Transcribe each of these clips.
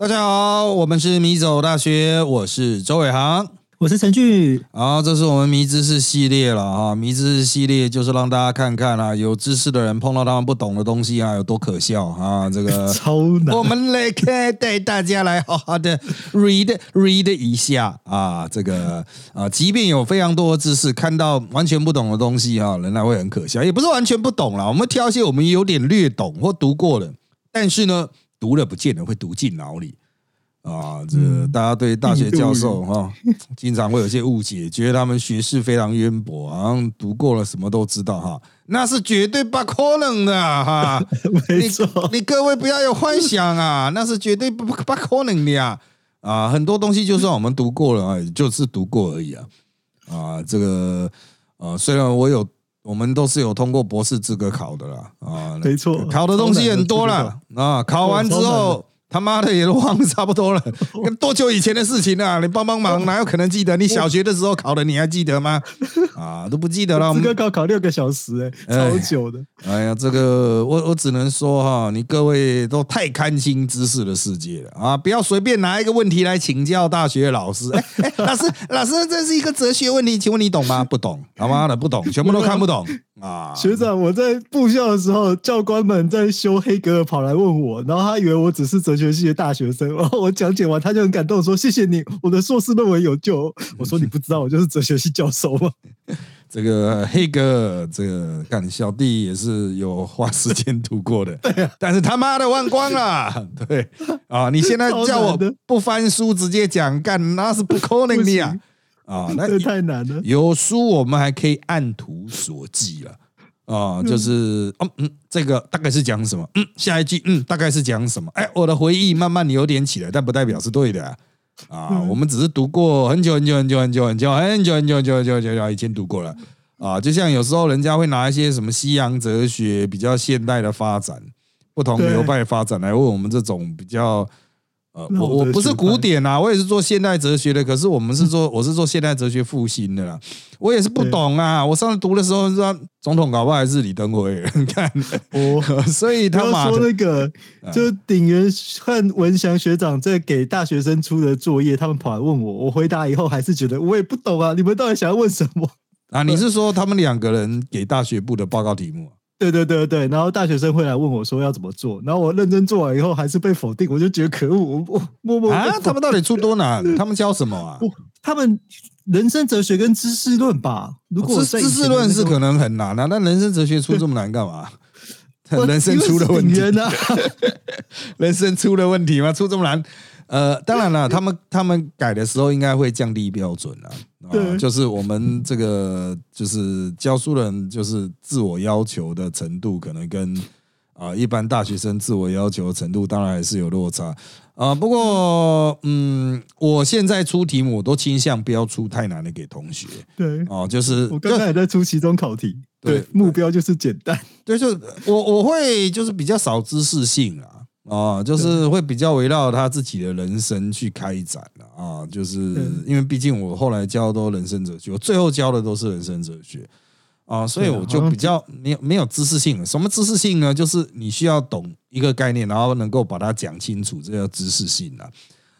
大家好，我们是米走大学，我是周伟航，我是陈俊。好，这是我们迷知识系列了哈，迷知识系列就是让大家看看啊，有知识的人碰到他们不懂的东西啊，有多可笑啊！这个 超难，我们来看，带大家来好好的 read read 一下啊，这个啊，即便有非常多的知识，看到完全不懂的东西啊，仍然会很可笑，也不是完全不懂啦，我们挑一些我们有点略懂或读过的，但是呢。读了不见得会读进脑里啊！这大家对大学教授哈，经常会有些误解，觉得他们学识非常渊博，好像读过了什么都知道哈，那是绝对不可能的哈！没错，你各位不要有幻想啊，那是绝对不不可能的呀！啊，很多东西就算我们读过了啊，就是读过而已啊！啊，这个呃，虽然我有。我们都是有通过博士资格考的啦，啊，没错，考的东西很多啦啊，考完之后。他妈的也都忘差不多了，多久以前的事情啊？你帮帮忙，哪有可能记得？你小学的时候考的，你还记得吗？啊，都不记得了。资格考考六个小时，哎，超久的。哎呀，这个我我只能说哈，你各位都太看清知识的世界了啊！不要随便拿一个问题来请教大学老师。哎哎，老师老师，这是一个哲学问题，请问你懂吗？不懂，他妈的不懂，全部都看不懂。啊，学长，我在部校的时候，教官们在修黑格尔，跑来问我，然后他以为我只是哲学系的大学生，然 后我讲解完，他就很感动，说谢谢你，我的硕士论文有救。我说你不知道，我就是哲学系教授吗？这个黑格尔，这个干小弟也是有花时间读过的，对，但是他妈的忘光了，对。啊，你现在叫我不翻书直接讲干，那是不可能的呀。啊，那太难了。有书我们还可以按图索骥了啊，就是嗯嗯，这个大概是讲什么？嗯，下一句嗯，大概是讲什么？哎，我的回忆慢慢有点起来，但不代表是对的啊。啊，我们只是读过很久很久很久很久很久很久很久很久很久很久以前读过了啊。就像有时候人家会拿一些什么西洋哲学比较现代的发展，不同流派发展来问我们这种比较。呃，我我不是古典啊，我也是做现代哲学的。可是我们是做，我是做现代哲学复兴的啦。我也是不懂啊。我上次读的时候，说总统搞不好还是李登辉，你看，我 所以他说那个，就鼎元和文祥学长在给大学生出的作业，他们跑来问我，我回答以后还是觉得我也不懂啊。你们到底想要问什么啊？你是说他们两个人给大学部的报告题目？对对对对，然后大学生会来问我说要怎么做，然后我认真做完以后还是被否定，我就觉得可恶，我我默默啊，他们到底出多难？他们教什么啊？他们人生哲学跟知识论吧。如果知识论是可能很难啊，那人生哲学出这么难干嘛？人生出了问题啊？人生出了问题吗？出这么难？呃，当然了，他们他们改的时候应该会降低标准了。啊，就是我们这个就是教书人，就是自我要求的程度，可能跟啊一般大学生自我要求的程度，当然还是有落差啊。不过，嗯，我现在出题目，我都倾向不要出太难的给同学。对，哦，就是我刚才也在出期中考题，对，目标就是简单。对，就我我会就是比较少知识性啊。啊，就是会比较围绕他自己的人生去开展了啊，就是因为毕竟我后来教都人生哲学，我最后教的都是人生哲学啊，所以我就比较没有没有知识性。什么知识性呢？就是你需要懂一个概念，然后能够把它讲清楚，这叫知识性啊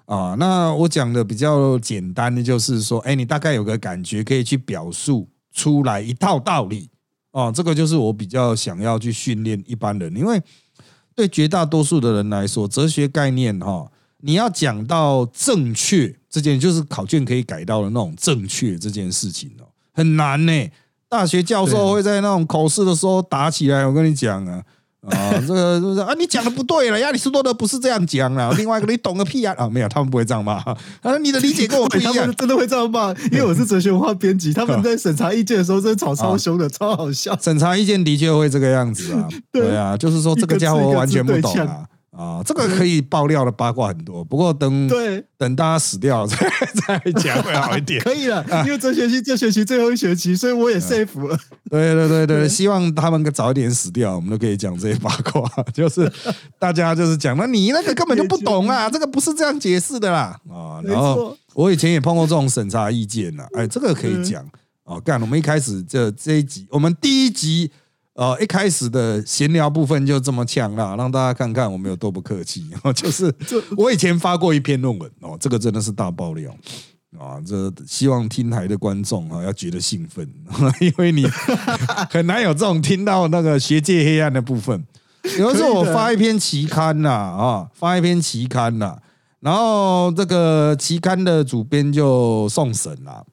啊。那我讲的比较简单的就是说，哎，你大概有个感觉，可以去表述出来一套道理啊。这个就是我比较想要去训练一般人，因为。对绝大多数的人来说，哲学概念哈，你要讲到正确这件，就是考卷可以改到的那种正确这件事情哦，很难呢。大学教授会在那种口试的时候打起来，我跟你讲啊。啊，这个是不是啊？你讲的不对了，亚里士多德不是这样讲啊。另外一个，你懂个屁啊！啊，没有，他们不会这样骂。啊，你的理解跟我不一样，真的会这样骂。因为我是哲学文化编辑，他们在审查意见的时候，真的吵超凶的，超好笑。审查意见的确会这个样子啊。对啊，就是说这个家伙完全不懂啊。啊，这个可以爆料的八卦很多，不过等对等大家死掉 再再讲会好一点。可以了，因为这学期这学期最后一学期，所以我也 safe 了。对对对对，希望他们早一点死掉，我们都可以讲这些八卦。就是大家就是讲，那你那个根本就不懂啊，这个不是这样解释的啦啊。然后我以前也碰过这种审查意见呐，哎，这个可以讲哦。干，我们一开始这这一集，我们第一集。呃，一开始的闲聊部分就这么呛啦，让大家看看我们有多不客气。就是我以前发过一篇论文哦，这个真的是大爆料啊！这希望听台的观众啊要觉得兴奋，因为你 很难有这种听到那个学界黑暗的部分。有的时候我发一篇期刊呐啊，发一篇期刊呐，然后这个期刊的主编就送审了。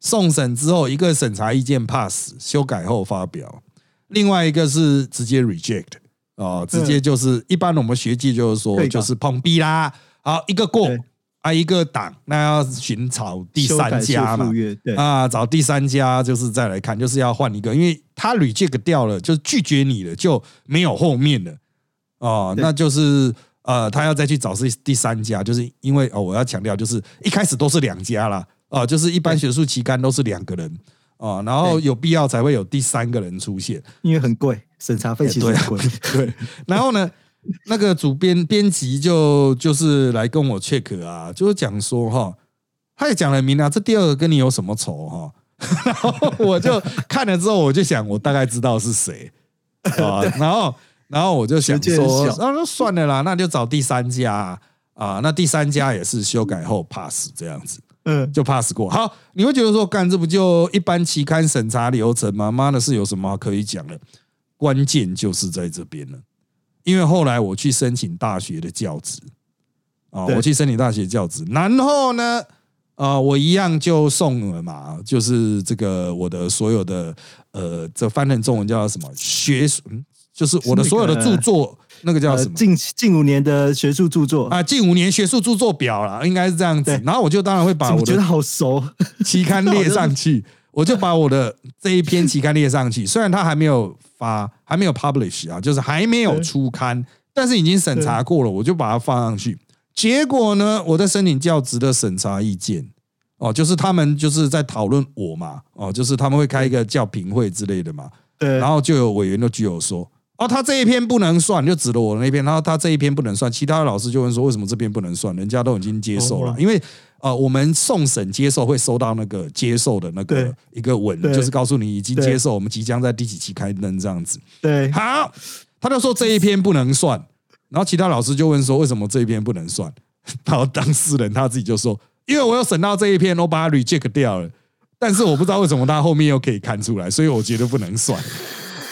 送审之后，一个审查意见 pass，修改后发表；另外一个是直接 reject，哦，直接就是一般我们学界就是说就是碰壁啦。好，一个过啊，一个挡，那要寻找第三家嘛？啊，找第三家就是再来看，就是要换一个，因为他 reject 掉了，就是拒绝你了，就没有后面了。哦，那就是呃，他要再去找是第三家，就是因为哦，我要强调，就是一开始都是两家啦。啊，就是一般学术期刊都是两个人啊，然后有必要才会有第三个人出现，因为很贵，审查费其实很贵。对，然后呢，那个主编编辑就就是来跟我 check 啊，就是讲说哈，他也讲了明啊，这第二个跟你有什么仇哈？然后我就看了之后，我就想，我大概知道是谁。啊，然后然后我就想说，那算了啦，那就找第三家啊，那第三家也是修改后 pass 这样子。嗯，就 pass 过。好，你会觉得说，干这不就一般期刊审查流程吗？妈的，是有什么可以讲的？关键就是在这边了。因为后来我去申请大学的教职啊，我去申请大学教职，然后呢，啊，我一样就送了嘛，就是这个我的所有的呃，这翻成中文叫什么学，就是我的所有的著作。那个叫什么？近近五年的学术著作啊，近五年学术著作表了，应该是这样子。然后我就当然会把 我觉得好熟 期刊列上去，我就把我的这一篇期刊列上去。虽然它还没有发，还没有 publish 啊，就是还没有出刊，但是已经审查过了，我就把它放上去。结果呢，我在申请教职的审查意见哦，就是他们就是在讨论我嘛，哦，就是他们会开一个叫评会之类的嘛，对，然后就有委员都具有说。哦，他这一篇不能算，就指了我那篇。然后他这一篇不能算，其他的老师就问说，为什么这篇不能算？人家都已经接受了，因为呃，我们送审接受会收到那个接受的那个一个文，就是告诉你已经接受，我们即将在第几期开灯这样子。对，好，他就说这一篇不能算。然后其他老师就问说，为什么这一篇不能算？然后当事人他自己就说，因为我有审到这一篇，我把它 reject 掉了，但是我不知道为什么他后面又可以看出来，所以我觉得不能算。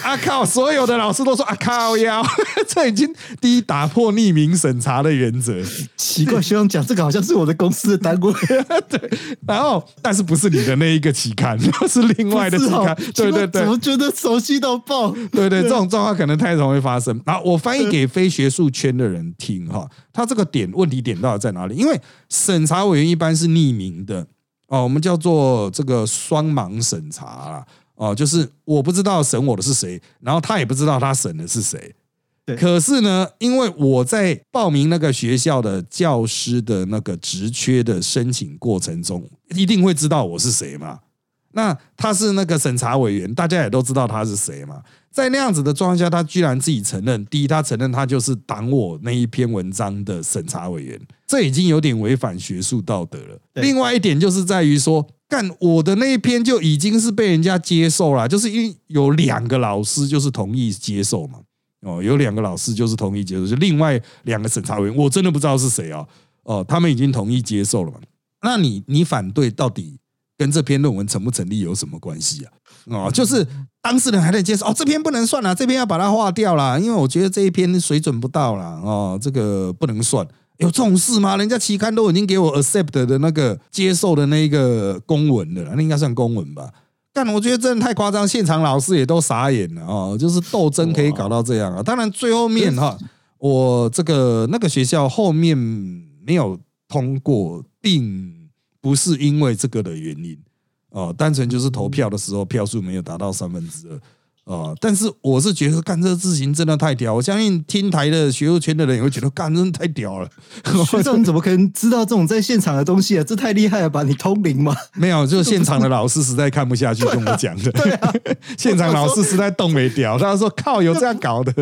啊靠！所有的老师都说啊靠呀，这已经第一打破匿名审查的原则。奇怪，学长讲这个好像是我的公司的单位，对。然后，但是不是你的那一个期刊，是另外的期刊。对对对，怎么觉得熟悉到爆？对对，这种状况可能太容易发生。然后我翻译给非学术圈的人听哈，他这个点问题点到底在哪里？因为审查委员一般是匿名的哦，我们叫做这个双盲审查啦。哦，就是我不知道审我的是谁，然后他也不知道他审的是谁。对，可是呢，因为我在报名那个学校的教师的那个职缺的申请过程中，一定会知道我是谁嘛。那他是那个审查委员，大家也都知道他是谁嘛。在那样子的状况下，他居然自己承认，第一，他承认他就是挡我那一篇文章的审查委员，这已经有点违反学术道德了。另外一点就是在于说。干我的那一篇就已经是被人家接受了，就是因为有两个老师就是同意接受嘛，哦，有两个老师就是同意接受，就另外两个审查委员，我真的不知道是谁哦，哦，他们已经同意接受了嘛？那你你反对到底跟这篇论文成不成立有什么关系啊？哦，就是当事人还在接受，哦，这篇不能算了，这篇要把它划掉了，因为我觉得这一篇水准不到了，哦，这个不能算。有这种事吗？人家期刊都已经给我 accept 的那个接受的那一个公文了，那应该算公文吧？但我觉得真的太夸张，现场老师也都傻眼了哦，就是斗争可以搞到这样啊！当然最后面哈，我这个那个学校后面没有通过，并不是因为这个的原因哦，单纯就是投票的时候票数没有达到三分之二。啊！但是我是觉得干这个事情真的太屌，我相信听台的学术圈的人也会觉得干真的太屌了。学长怎么可能知道这种在现场的东西啊？这太厉害了吧！你通灵吗？没有，就是现场的老师实在看不下去跟我讲的。对啊，现场老师实在动没屌，他说：“靠，有这样搞的？”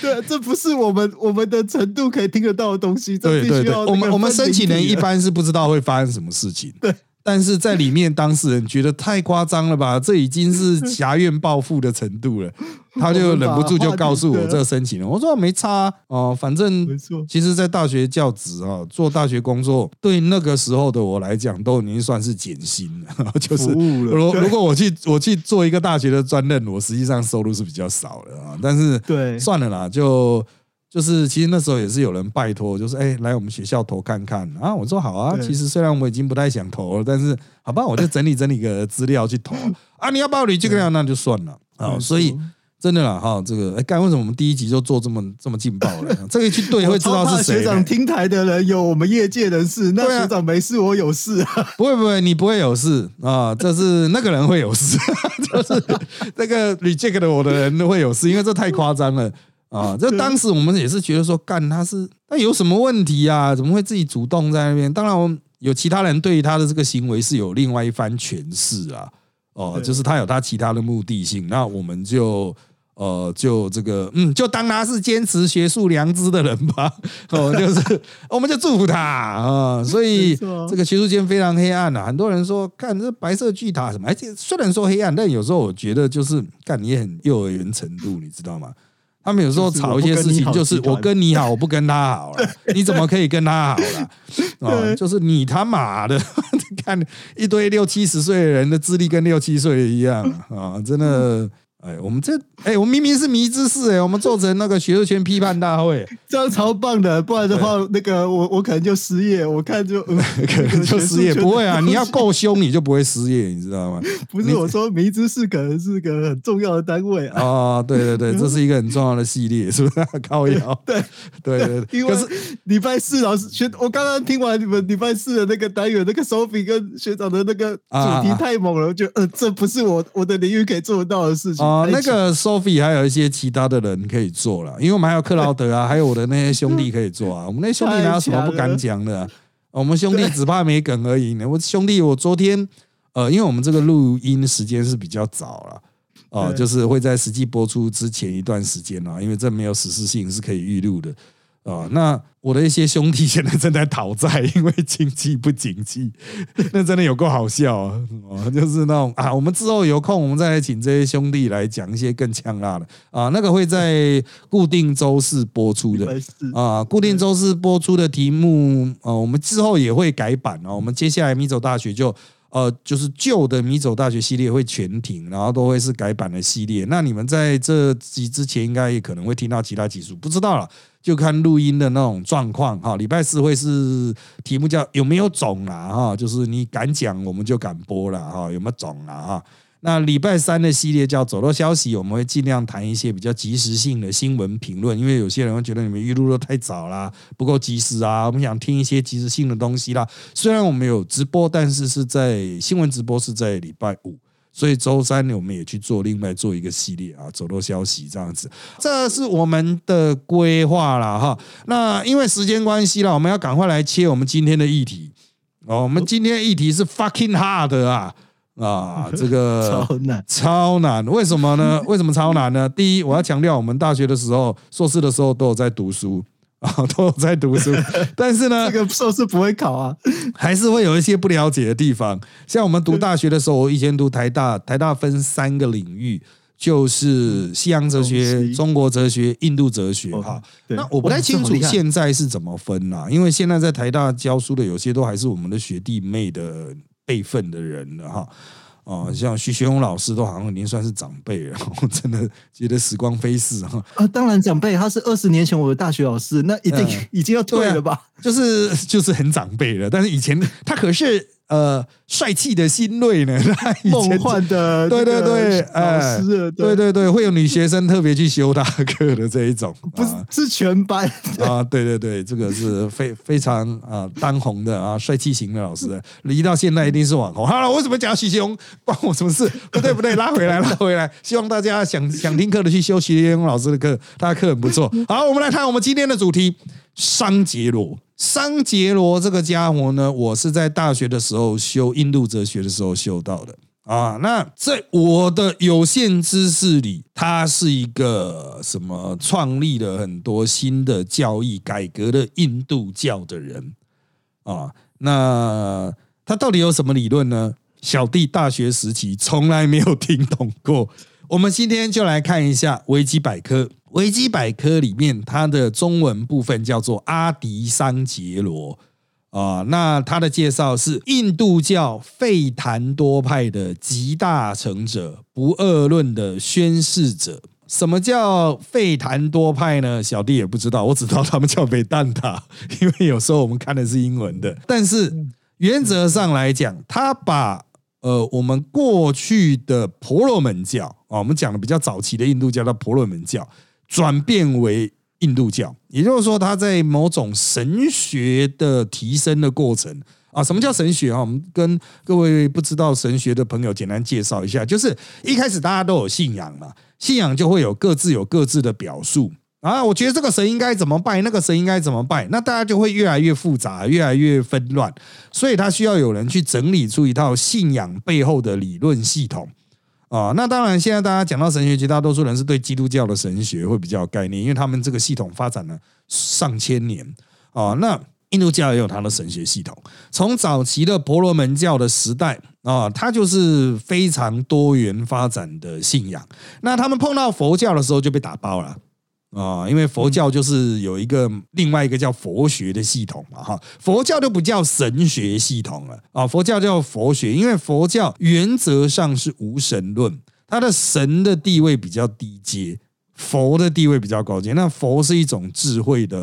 对，这不是我们我们的程度可以听得到的东西。对对对，我们我们申请人一般是不知道会发生什么事情。对。但是在里面当事人觉得太夸张了吧，这已经是狭怨报复的程度了，他就忍不住就告诉我这个申请了，我说没差哦，反正其实，在大学教职啊，做大学工作，对那个时候的我来讲，都已经算是减薪了。就是如如果我去我去做一个大学的专任，我实际上收入是比较少的啊。但是对算了啦，就就是其实那时候也是有人拜托，就是哎、来我们学校投看看啊。我说好啊，其实虽然我已经不太想投了，但是好吧，我就整理整理个资料去投 啊。你要把我捋这个样，那就算了啊。所以真的啦哈，这个哎，干为什么我们第一集就做这么这么劲爆了？这个一去对会知道是谁学。长听台的人有我们业界人士，那学长没事，我有事啊。不会不会，你不会有事啊，这是那个人会有事，就是那个 reject 了我的人会有事，因为这太夸张了啊！这当时我们也是觉得说，干他是那有什么问题啊？怎么会自己主动在那边？当然，有其他人对于他的这个行为是有另外一番诠释啊。哦，对就是他有他其他的目的性，那我们就呃就这个嗯，就当他是坚持学术良知的人吧。哦，就是 我们就祝福他啊、所以这个学术间非常黑暗啊，很多人说看这白色巨塔什么，而且虽然说黑暗，但有时候我觉得就是干你也很幼儿园程度，你知道吗？他们有时候吵一些事情，就是我跟你好，我不跟他好了，你怎么可以跟他好了？啊，就是你他妈的，看一堆六七十岁的人的智力跟六七岁一样啊，真的。哎，我们这哎，我们明明是迷之士哎，我们做成那个学术圈批判大会，这样超棒的，不然的话，那个我我可能就失业，我看就、嗯、可能就失业。不会啊，你要够凶，你就不会失业，你知道吗？不是我说迷之士可能是个很重要的单位啊。哦，对对对，这是一个很重要的系列，是不是？高瑶，对对对对。因为可是礼拜四老师学，我刚刚听完你们礼拜四的那个单元，那个 Sophie 跟学长的那个主题太猛了，我觉得呃，这不是我我的领域可以做得到的事情。哦，那个 Sophie 还有一些其他的人可以做了，因为我们还有克劳德啊，还有我的那些兄弟可以做啊。我们那些兄弟哪有什么不敢讲的啊、我们兄弟只怕没梗而已呢。我兄弟，我昨天呃，因为我们这个录音时间是比较早了。哦，就是会在实际播出之前一段时间啊，因为这没有实施性，是可以预录的啊。那我的一些兄弟现在正在讨债，因为经济不景气，那真的有够好笑啊！哦，就是那种啊，我们之后有空，我们再来请这些兄弟来讲一些更呛辣的啊。那个会在固定周四播出的 啊，固定周四播出的题目啊，我们之后也会改版哦。我们接下来米走大学就呃，就是旧的米走大学系列会全停，然后都会是改版的系列。那你们在这集之前应该也可能会听到其他集数，不知道了，就看录音的那种状况哈。礼拜四会是题目叫有没有种啦哈，就是你敢讲我们就敢播了哈，有没有种啦哈。那礼拜三的系列叫走漏消息，我们会尽量谈一些比较及时性的新闻评论，因为有些人会觉得你们预录的太早啦，不够及时啊，我们想听一些及时性的东西啦。虽然我们有直播，但是是在新闻直播是在礼拜五。所以周三我们也去做另外做一个系列啊，走漏消息这样子，这是我们的规划了哈。那因为时间关系了，我们要赶快来切我们今天的议题哦。我们今天的议题是 fucking hard 啊啊，这个超难，超难，为什么呢？为什么超难呢？第一，我要强调，我们大学的时候、硕士的时候都有在读书啊，都有在读书，但是呢这，个硕士不会考啊。还是会有一些不了解的地方。像我们读大学的时候，我以前读台大，台大分三个领域。就是西洋哲学、中国哲学、印度哲学哦哈。对那我不太清楚现在是怎么分啦，因为现在在台大教书的有些都还是我们的学弟妹的辈分的人了哈。哦，像徐学勇老师都好像已经算是长辈了，我真的觉得时光飞逝哈。啊，当然长辈他是二十年前我的大学老师，那一定、嗯已经要退了吧？就是就是很长辈了，但是以前他可是呃帅气的新锐呢，他以前梦幻的对对对，老哎师了，对对对，会有女学生特别去修他的课的这一种，不是是全班，啊，对对对，这个是非非常啊当红的啊帅气型的老师，离到现在一定是网红。好了，为什么讲徐学勇关我什么事？不对不对，拉回来拉回来，希望大家想想听课的去修徐学勇老师的课，他的课很不错。好，我们来看我们今天的主题——桑杰罗。桑杰罗这个家伙呢，我是在大学的时候修印度哲学的时候修到的。啊，那在我的有限知识里，他是一个什么创立了很多新的教义、改革了印度教的人啊。那他到底有什么理论呢？小弟大学时期从来没有听懂过。我们今天就来看一下维基百科。维基百科里面它的中文部分叫做阿迪桑杰罗啊，那他的介绍是印度教费檀多派的集大成者、不二论的宣誓者。什么叫费檀多派呢？小弟也不知道，我只知道他们叫贝蛋塔，因为有时候我们看的是英文的。但是原则上来讲，他把呃我们过去的婆罗门教啊，我们讲的比较早期的印度教的婆罗门教，转变为印度教，也就是说，它在某种神学的提升的过程。啊，什么叫神学啊？我们跟各位不知道神学的朋友简单介绍一下，就是一开始大家都有信仰嘛，信仰就会有各自有各自的表述啊。我觉得这个神应该怎么拜，那个神应该怎么拜，那大家就会越来越复杂，越来越纷乱，所以他需要有人去整理出一套信仰背后的理论系统啊。那当然，现在大家讲到神学，绝大多数人是对基督教的神学会比较有概念，因为他们这个系统发展了上千年啊。那印度教也有它的神学系统，从早期的婆罗门教的时代啊，它就是非常多元发展的信仰。那他们碰到佛教的时候就被打包了啊，因为佛教就是有一个另外一个叫佛学的系统嘛，哈，佛教就不叫神学系统了啊，佛教叫佛学，因为佛教原则上是无神论，它的神的地位比较低阶，佛的地位比较高阶。那佛是一种智慧的。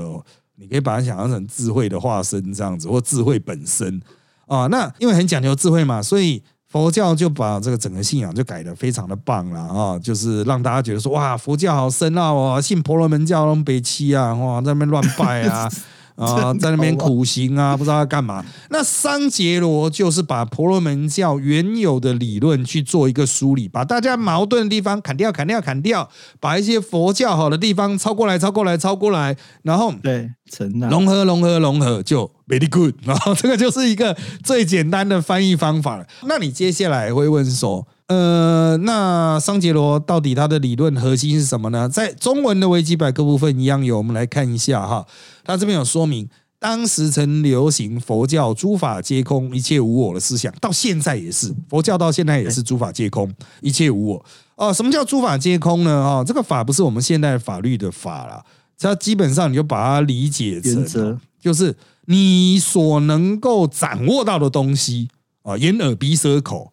你可以把它想象成智慧的化身这样子，或智慧本身啊。那因为很讲究智慧嘛，所以佛教就把这个整个信仰就改得非常的棒了啊，就是让大家觉得说哇，佛教好深奥哦，信婆罗门教那么北七啊，哇，在那边乱拜啊。啊，在那边苦行啊，不知道要干嘛。那桑杰罗就是把婆罗门教原有的理论去做一个梳理，把大家矛盾的地方砍掉、砍掉、砍掉，把一些佛教好的地方抄过来、抄过来、抄过来，然后对，成了融合、融合、融合，就 very good。然后这个就是一个最简单的翻译方法了。那你接下来会问说？呃，那桑杰罗到底他的理论核心是什么呢？在中文的维基百科部分一样有，我们来看一下哈。他这边有说明，当时曾流行佛教诸法皆空、一切无我的思想，到现在也是佛教，到现在也是诸法皆空、一切无我。哦，什么叫诸法皆空呢？哦，这个法不是我们现代法律的法啦，它基本上你就把它理解成，就是你所能够掌握到的东西啊，眼耳鼻舌口。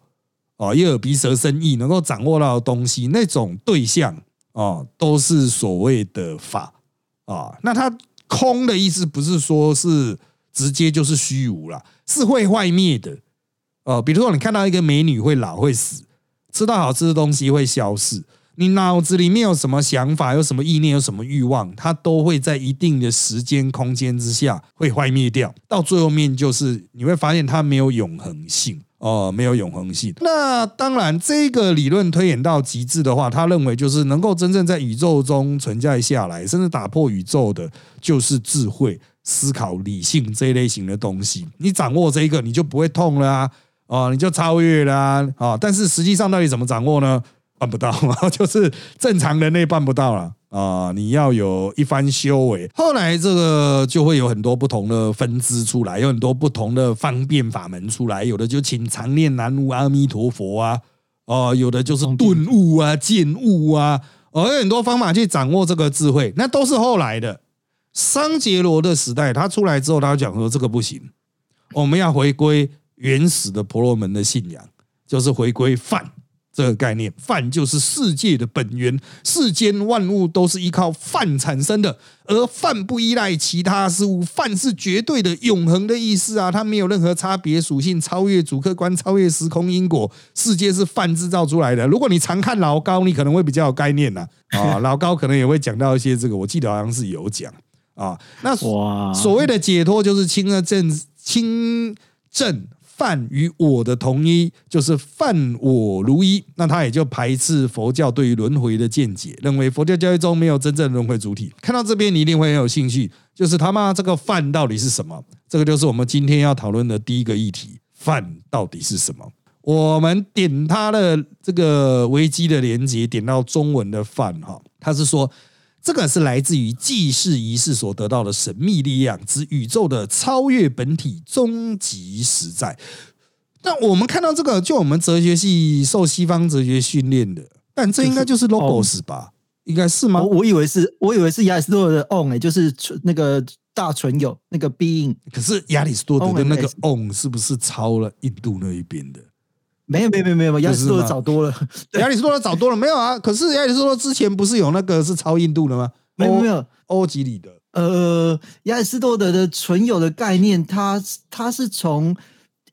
啊，眼耳鼻舌身意能够掌握到的东西，那种对象啊，都是所谓的法啊。那它空的意思不是说是直接就是虚无了，是会坏灭的。哦，比如说你看到一个美女会老会死，吃到好吃的东西会消逝，你脑子里面有什么想法、有什么意念、有什么欲望，它都会在一定的时间空间之下会坏灭掉。到最后面就是你会发现它没有永恒性。哦，没有永恒性。那当然，这个理论推演到极致的话，他认为就是能够真正在宇宙中存在下来，甚至打破宇宙的，就是智慧、思考、理性这一类型的东西。你掌握这一个，你就不会痛了啊！哦，你就超越了啊！但是实际上到底怎么掌握呢？办不到，就是正常人类办不到了。啊，你要有一番修为，后来这个就会有很多不同的分支出来，有很多不同的方便法门出来，有的就请常念南无阿弥陀佛啊，哦，有的就是顿悟啊、见悟啊，哦，有很多方法去掌握这个智慧，那都是后来的。桑杰罗的时代，他出来之后，他讲说这个不行，我们要回归原始的婆罗门的信仰，就是回归梵。这个概念，饭就是世界的本源，世间万物都是依靠饭产生的，而饭不依赖其他事物，饭是绝对的永恒的意思啊，它没有任何差别属性，超越主客观，超越时空因果，世界是饭制造出来的。如果你常看老高，你可能会比较有概念呐，啊，老高可能也会讲到一些这个，我记得好像是有讲啊，那所谓的解脱就是清正清正。犯与我的同一，就是犯我如一，那他也就排斥佛教对于轮回的见解，认为佛教教育中没有真正轮回主体。看到这边，你一定会很有兴趣，就是他妈这个犯到底是什么？这个就是我们今天要讨论的第一个议题：犯到底是什么？我们点他的这个危机的连接，点到中文的犯哈，他是说。这个是来自于祭祀仪式所得到的神秘力量之宇宙的超越本体终极实在。但我们看到这个，就我们哲学系受西方哲学训练的，但这应该就是 logos 吧？应该是吗？我我以为是，我以为是亚里士多德的 on 哎，就是那个大纯有那个 being。可是亚里士多德的那个 on 是不是抄了印度那一边的？没有没有没有没有，亚里士多德早多了。亚里士多德早多了，没有啊？可是亚里士多德之前不是有那个是抄印度的吗？没有没有，欧几里的。呃，亚里士多德的纯有的概念，它它是从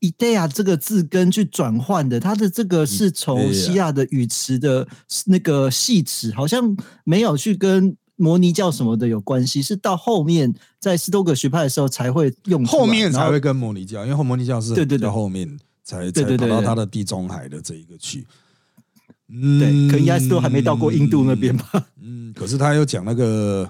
idea 这个字根去转换的，它的这个是从希腊的语词的那个系词，好像没有去跟摩尼教什么的有关系，是到后面在斯多葛学派的时候才会用，后面才会跟摩尼教，因为后摩尼教是对对对后面才才跑到他的地中海的这一个去，对，可能亚里士多还没到过印度那边吧，嗯，可是他又讲那个。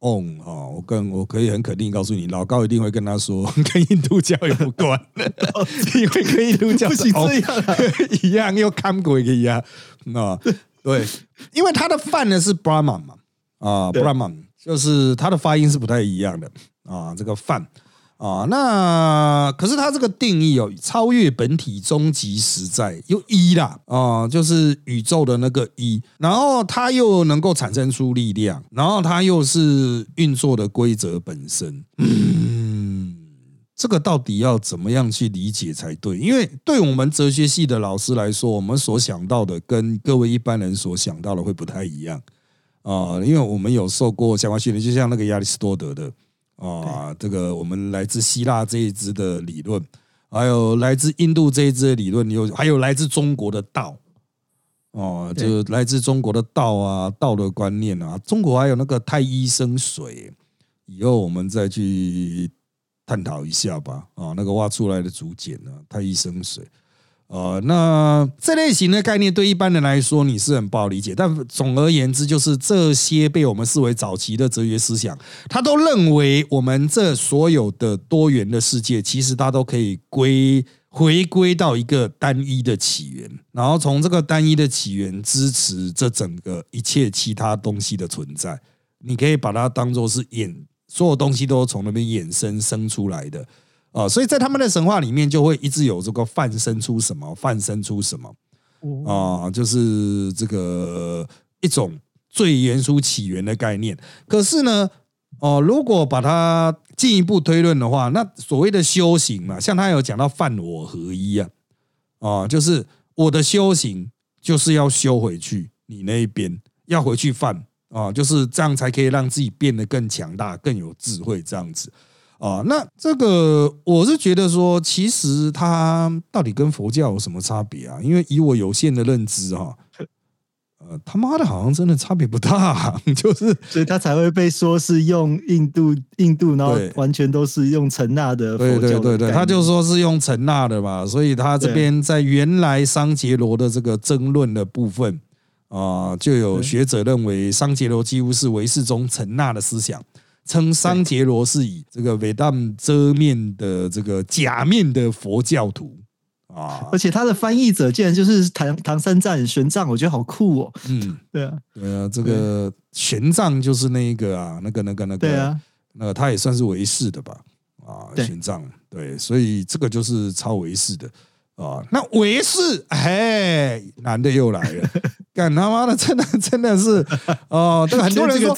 on 哦，我跟我可以很肯定告诉你，老高一定会跟他说，跟印度教有关，因为跟印度教？是这样 一样，又看过一样啊，对，因为他的饭呢是 Brahman 嘛，啊，Brahman 就是他的发音是不太一样的。啊，这个饭。啊，那可是它这个定义哦，超越本体终极实在又一啦啊，就是宇宙的那个一，然后它又能够产生出力量，然后它又是运作的规则本身。嗯，这个到底要怎么样去理解才对？因为对我们哲学系的老师来说，我们所想到的跟各位一般人所想到的会不太一样啊，因为我们有受过相关训练，就像那个亚里士多德的。啊，这个我们来自希腊这一支的理论，还有来自印度这一支的理论，有还有来自中国的道，哦，就来自中国的道啊，道的观念啊，中国还有那个太医生水，以后我们再去探讨一下吧。啊，那个挖出来的竹简呢，太医生水。呃，那这类型的概念对一般人来说你是很不好理解，但总而言之，就是这些被我们视为早期的哲学思想，他都认为我们这所有的多元的世界，其实它都可以归回归到一个单一的起源，然后从这个单一的起源支持这整个一切其他东西的存在。你可以把它当做是衍，所有东西都从那边衍生生出来的。啊，所以在他们的神话里面，就会一直有这个泛生出什么，泛生出什么啊，就是这个一种最原初起源的概念。可是呢，哦，如果把它进一步推论的话，那所谓的修行嘛，像他有讲到泛我合一啊，啊，就是我的修行就是要修回去你那一边，要回去泛啊，就是这样才可以让自己变得更强大、更有智慧，这样子。啊，那这个我是觉得说，其实它到底跟佛教有什么差别啊？因为以我有限的认知哈，呃，他妈的，好像真的差别不大，就是，所以他才会被说是用印度印度，然后完全都是用陈纳的佛教，对对对对，他就说是用陈纳的嘛，所以他这边在原来桑杰罗的这个争论的部分啊，就有学者认为桑杰罗几乎是唯识中陈纳的思想。称桑杰罗是以这个伟大遮面的这个假面的佛教徒。啊，而且他的翻译者竟然就是唐唐三藏玄奘，我觉得好酷哦。嗯，对啊，对啊，这个玄奘就是那一个啊，那个那个那个，对啊，那他也算是唯识的吧？啊，玄奘，对，所以这个就是超唯识的。啊，那维氏，哎，男的又来了，干他妈的，真的真的是，哦，这个很多人说，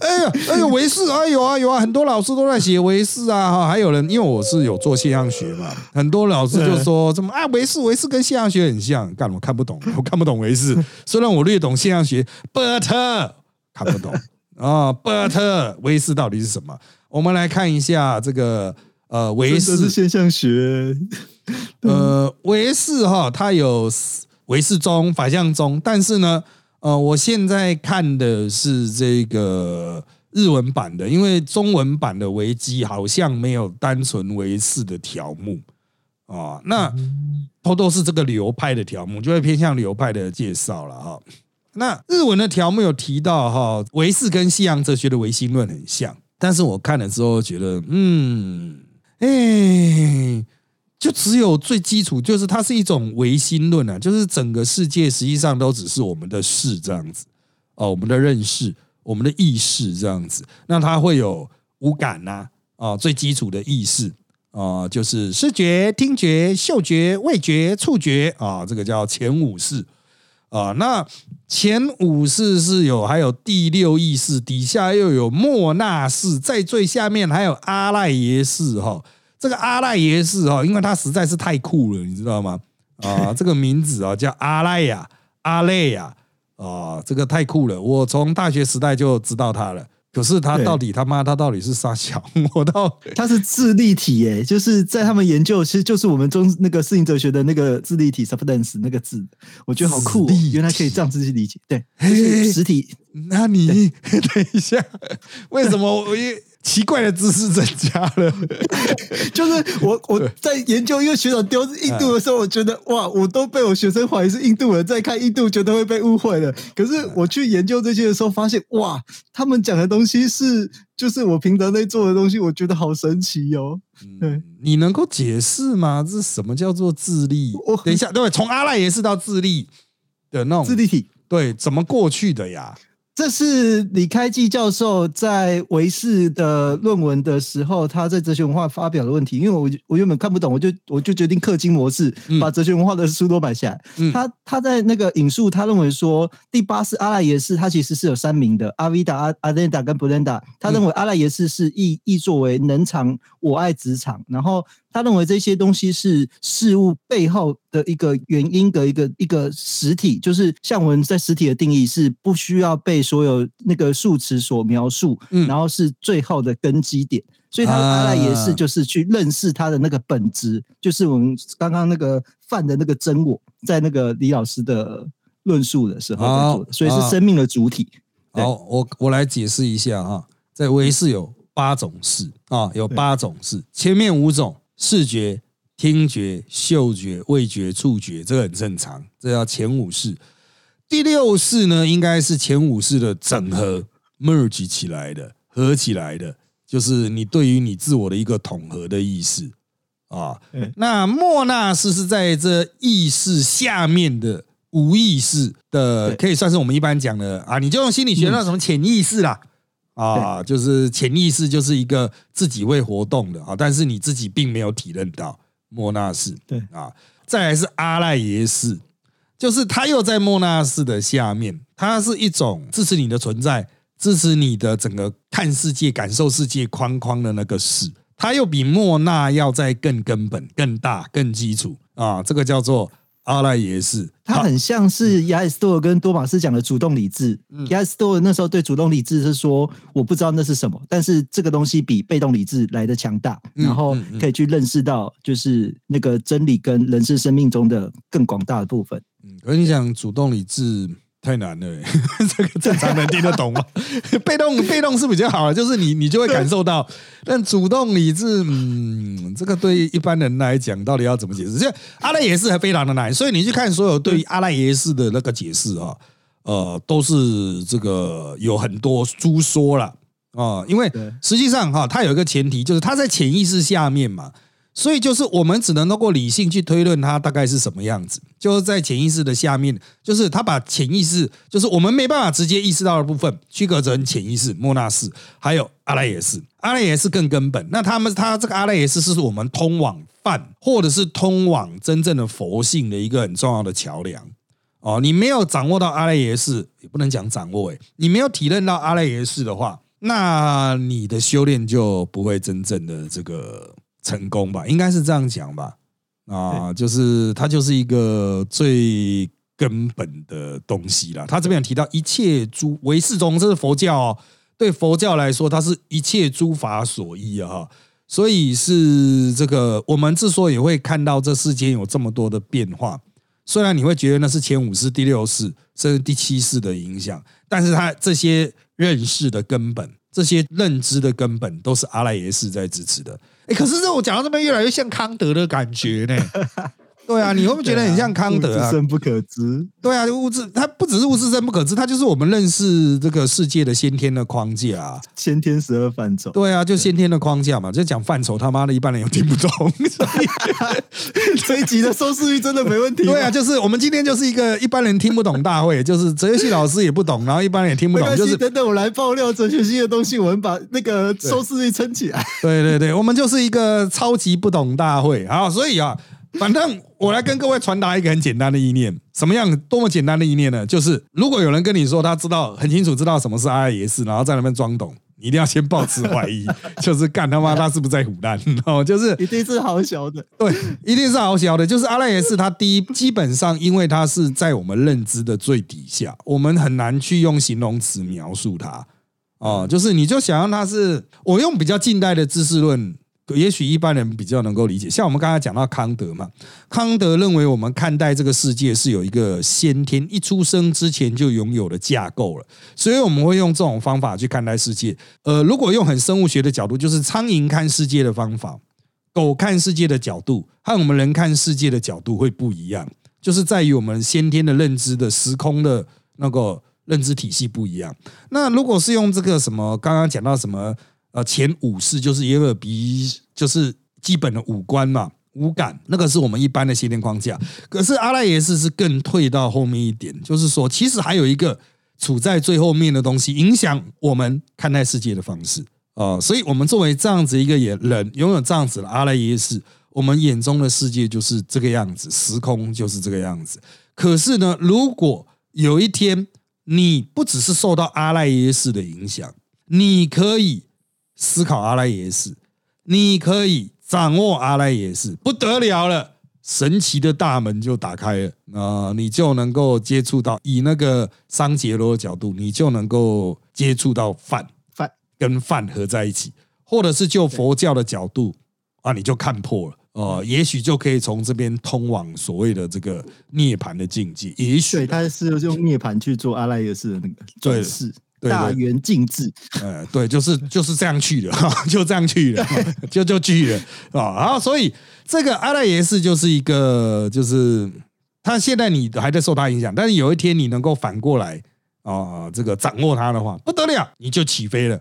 哎呀，哎呦，维氏，哎有啊有啊，很多老师都在写维氏啊，哈，还有人，因为我是有做现象学嘛，很多老师就说，怎么啊，维氏维氏跟现象学很像，干我看不懂，我看不懂维氏，虽然我略懂现象学，but 看不懂 啊，but 维氏到底是什么？我们来看一下这个，呃，维氏是现象学。呃，维氏哈，它有唯识宗、法相宗，但是呢，呃，我现在看的是这个日文版的，因为中文版的维基好像没有单纯唯识的条目啊。那都都是这个流派的条目，就会偏向流派的介绍了哈。那日文的条目有提到哈，唯识跟西洋哲学的唯心论很像，但是我看了之后觉得，嗯，哎。就只有最基础，就是它是一种唯心论啊，就是整个世界实际上都只是我们的事这样子哦，我们的认识、我们的意识这样子。那它会有五感呐啊，最基础的意识啊、就是视觉、听觉、嗅觉、味觉、触觉啊，这个叫前五识啊。那前五识是有，还有第六意识，底下又有莫那识，在最下面还有阿赖耶识哈。这个阿赖耶识哦，因为他实在是太酷了，你知道吗？啊，这个名字啊叫阿赖呀，阿赖呀啊，这个太酷了，我从大学时代就知道他了。可是他到底他妈他到底是啥小？我到他是智力体，诶，就是在他们研究，其实就是我们中那个适应哲学的那个智力体 substance 那个字，我觉得好酷、原来可以这样子去理解。对，就嘿是实体，那你 等一下，为什么我一奇怪的知识增加了？就是我我在研究，因为学长丢印度的时候，我觉得哇，我都被我学生怀疑是印度人，在看印度觉得会被误会了。可是我去研究这些的时候，发现哇，他们讲的东西是就是我平常在做的东西，我觉得好神奇哦。对，你能够解释吗？这什么叫做智力我？等一下，对，从阿赖耶识到智力的那种，智力体。对，怎么过去的呀？这是李开济教授在维氏的论文的时候，他在哲学文化发表的问题。因为我我原本看不懂，我就我就决定氪金模式，嗯把哲学文化的书都买下来。嗯他他在那个引述，他认为说第八是阿赖耶识，他其实是有三名的，阿维达、阿阿莲达跟布兰达。他认为阿赖耶识是译译作为能场我爱职场，然后他认为这些东西是事物背后的一个原因的一个一个实体，就是像我们在实体的定义是不需要被所有那个数词所描述，嗯然后是最后的根基点。所以他的啊阿赖耶识就是去认识他的那个本质，就是我们刚刚那个犯的那个真我，在那个李老师的论述的时候在做的，好所以是生命的主体。对好，我我来解释一下哈，在唯识有八种事啊，有八种事，前面五种视觉、听觉、嗅觉、味觉、触觉，这个很正常，这叫前五式。第六式呢，应该是前五式的整合 merge 起来的，合起来的，就是你对于你自我的一个统合的意识啊对。那莫那斯是在这意识下面的无意识的，可以算是我们一般讲的啊，你就用心理学那什么潜意识啦。啊，就是潜意识就是一个自己会活动的啊，但是你自己并没有体认到莫那识。对啊，再来是阿赖耶识，就是它又在莫那式的下面，它是一种支持你的存在，支持你的整个看世界、感受世界框框的那个识，它又比莫那要再更根本、更大、更基础啊，这个叫做阿赖耶识。它很像是亚里士多德跟多马斯讲的主动理智。亚里士多德那时候对主动理智是说，我不知道那是什么，但是这个东西比被动理智来的强大，嗯然后可以去认识到，就是那个真理跟人是生命中的更广大的部分。嗯，可是你讲主动理智太难了欸，这个正常人听得懂吗？被动被动是比较好的，就是你你就会感受到，但主动理智，嗯，这个对一般人来讲，到底要怎么解释？就阿赖耶识还非常的难，所以你去看所有对于阿赖耶识的那个解释啊，呃，都是这个有很多诸说了啊，因为对实际上哈，它有一个前提，就是它在潜意识下面嘛。所以就是我们只能通过理性去推论它大概是什么样子，就是在潜意识的下面，就是他把潜意识，就是我们没办法直接意识到的部分，区隔成潜意识、莫那识，还有阿赖耶识。阿赖耶识更根本，那他们他这个阿赖耶识是我们通往梵或者是通往真正的佛性的一个很重要的桥梁。哦，你没有掌握到阿赖耶识，也不能讲掌握，诶，你没有体认到阿赖耶识的话，那你的修炼就不会真正的这个成功吧？应该是这样讲吧？啊，就是它就是一个最根本的东西啦。他这边有提到一切诸唯识中，这是佛教哦。对佛教来说，它是一切诸法所依啊，哈。所以是这个，我们之所以会看到这世间有这么多的变化，虽然你会觉得那是前五世、第六世甚至第七世的影响，但是它这些认识的根本、这些认知的根本，都是阿赖耶识在支持的。哎，可是这我讲到这边越来越像康德的感觉呢。对啊，你会不会觉得很像康德啊物？质深不可知。对啊，物质它不只是物质深不可知，它就是我们认识这个世界的先天的框架啊。先天十二范畴，对啊，就先天的框架嘛，就讲范畴，他妈的一般人又听不懂。所 以这一集的收视率真的没问题吗。对啊，就是我们今天就是一个一般人听不懂大会，就是哲学系老师也不懂，然后一般人也听不懂，就是等等我来爆料哲学系的东西，我们把那个收视率撑起来。对对对，我们就是一个超级不懂大会。好，所以啊，反正我来跟各位传达一个很简单的意念，什么样多么简单的意念呢？就是如果有人跟你说他知道很清楚知道什么是阿赖耶识，然后在那边装懂。你一定要先抱持怀疑，就是干他妈他是不是在胡乱哦？就是一定是好小的，对，一定是好小的。就是阿赖耶识，它第一基本上，因为它是在我们认知的最底下，我们很难去用形容词描述它。哦，就是你就想让它是，我用比较近代的知识论，也许一般人比较能够理解。像我们刚才讲到康德嘛，康德认为我们看待这个世界是有一个先天一出生之前就拥有的架构了，所以我们会用这种方法去看待世界。呃，如果用很生物学的角度，就是苍蝇看世界的方法。狗看世界的角度和我们人看世界的角度会不一样，就是在于我们先天的认知的时空的那个认知体系不一样。那如果是用这个什么刚刚讲到什么呃前五世，就是耶尔鼻，就是基本的五官嘛。五感那个是我们一般的先天框架，可是阿赖耶识是更退到后面一点，就是说其实还有一个处在最后面的东西，影响我们看待世界的方式。啊，所以我们作为这样子一个人，拥有这样子的阿赖耶识，我们眼中的世界就是这个样子，时空就是这个样子。可是呢，如果有一天你不只是受到阿赖耶识的影响，你可以思考阿赖耶识，你可以掌握阿赖耶识，不得了了，神奇的大门就打开了。啊、你就能够接触到以那个桑杰罗的角度，你就能够接触到饭。饭。跟饭合在一起，或者是就佛教的角度啊，你就看破了。哦、也许就可以从这边通往所谓的这个涅槃的境界，也许，他是用涅槃去做阿赖耶识的那个转世，大圆镜智。呃，对，就是就是这样去的，就这样去的，就就去了啊。然后，所以这个阿赖耶识就是一个，就是他现在你还在受他影响，但是有一天你能够反过来啊，这个掌握它的话，不得了，你就起飞了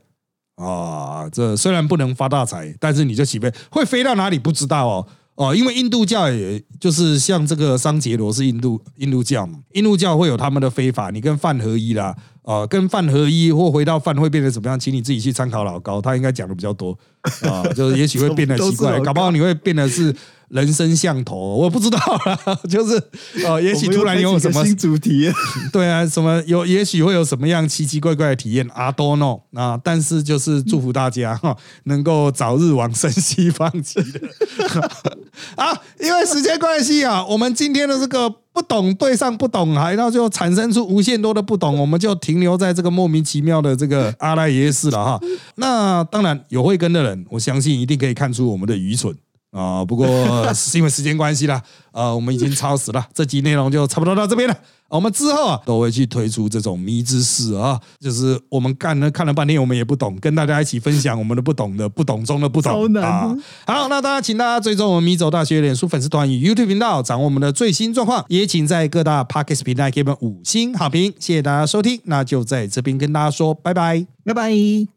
啊。这虽然不能发大财，但是你就起飞，会飞到哪里不知道哦。哦，因为印度教也就是像这个桑杰罗是印度印度教嘛，印度教会有他们的非法，你跟饭合一啦，啊、跟饭合一或回到饭会变得怎么样，请你自己去参考老高，他应该讲的比较多啊、就是也许会变得奇怪，搞不好你会变得是人生像头，我不知道啦，就是哦、也许突然有什么新主题，对啊，什么有也许会有什么样奇奇怪怪的体验，I don't know 啊，但是就是祝福大家哈，能够早日往生西方极乐 啊！因为时间关系啊，我们今天的这个不懂对上不懂，还到最后产生出无限多的不懂，我们就停留在这个莫名其妙的这个阿赖耶识了哈。那当然有慧根的人，我相信一定可以看出我们的愚蠢。啊、不过 是因为时间关系啦，呃，我们已经超时了，这集内容就差不多到这边了。我们之后啊都会去推出这种迷之事啊，就是我们干了看了半天，我们也不懂，跟大家一起分享我们的不懂的不懂中的不懂啊。好，那大家请大家追踪我们迷走大学脸书粉丝团与 YouTube 频道，掌握我们的最新状况，也请在各大 Podcast 平台给我们五星好评，谢谢大家收听，那就在这边跟大家说拜拜。拜拜。